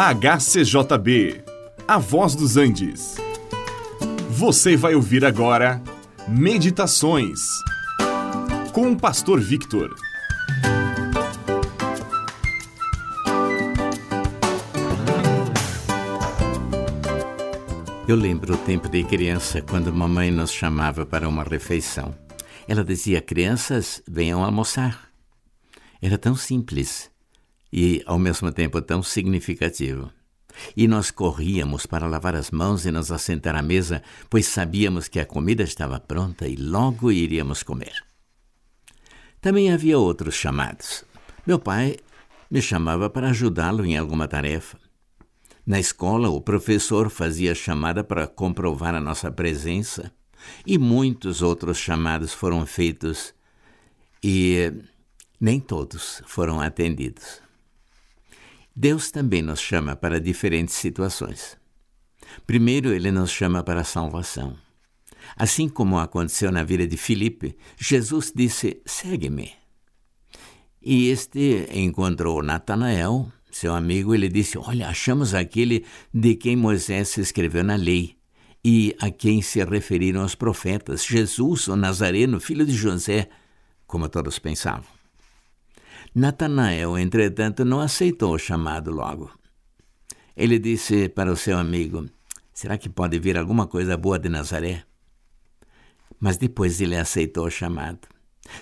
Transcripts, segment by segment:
HCJB, A Voz dos Andes. Você vai ouvir agora Meditações com o Pastor Victor. Eu lembro o tempo de criança quando mamãe nos chamava para uma refeição. Ela dizia: Crianças, venham almoçar. Era tão simples e, ao mesmo tempo, tão significativo. E nós corríamos para lavar as mãos e nos assentar à mesa, pois sabíamos que a comida estava pronta e logo iríamos comer. Também havia outros chamados. Meu pai me chamava para ajudá-lo em alguma tarefa. Na escola, o professor fazia chamada para comprovar a nossa presença, e muitos outros chamados foram feitos e nem todos foram atendidos. Deus também nos chama para diferentes situações. Primeiro, ele nos chama para a salvação. Assim como aconteceu na vida de Filipe, Jesus disse: Segue-me. E este encontrou Natanael, seu amigo, e lhe disse: Olha, achamos aquele de quem Moisés escreveu na lei e a quem se referiram os profetas, Jesus, o Nazareno, filho de José, como todos pensavam. Natanael, entretanto, não aceitou o chamado logo. Ele disse para o seu amigo: Será que pode vir alguma coisa boa de Nazaré? Mas depois ele aceitou o chamado.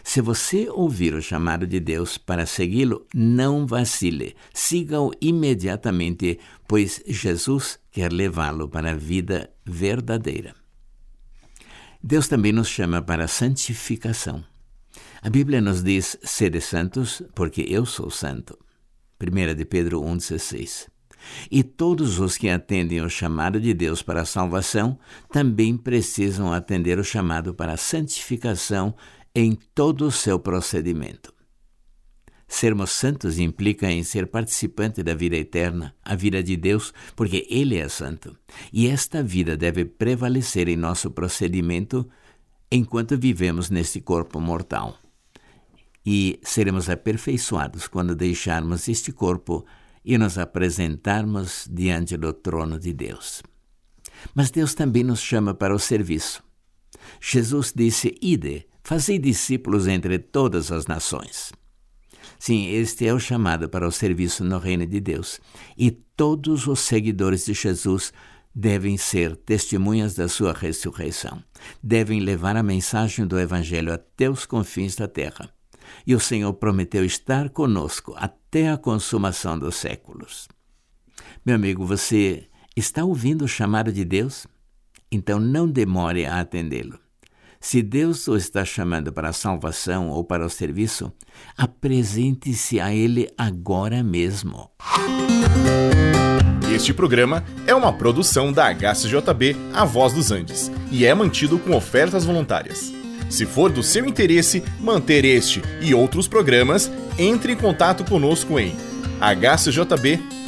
Se você ouvir o chamado de Deus para segui-lo, não vacile, siga-o imediatamente, pois Jesus quer levá-lo para a vida verdadeira. Deus também nos chama para a santificação. A Bíblia nos diz: sede santos, porque eu sou santo. 1 de Pedro 1,16. E todos os que atendem o chamado de Deus para a salvação também precisam atender o chamado para a santificação em todo o seu procedimento. Sermos santos implica em ser participante da vida eterna, a vida de Deus, porque Ele é santo. E esta vida deve prevalecer em nosso procedimento enquanto vivemos neste corpo mortal e seremos aperfeiçoados quando deixarmos este corpo e nos apresentarmos diante do trono de Deus. Mas Deus também nos chama para o serviço. Jesus disse: Ide, fazei discípulos entre todas as nações. Sim, este é o chamado para o serviço no reino de Deus. E todos os seguidores de Jesus devem ser testemunhas da sua ressurreição. Devem levar a mensagem do Evangelho até os confins da terra e o Senhor prometeu estar conosco até a consumação dos séculos. Meu amigo, você está ouvindo o chamado de Deus? Então não demore a atendê-lo. Se Deus o está chamando para a salvação ou para o serviço, apresente-se a Ele agora mesmo. Este programa é uma produção da HCJB A Voz dos Andes e é mantido com ofertas voluntárias. Se for do seu interesse manter este e outros programas, entre em contato conosco em hcjb.com.br.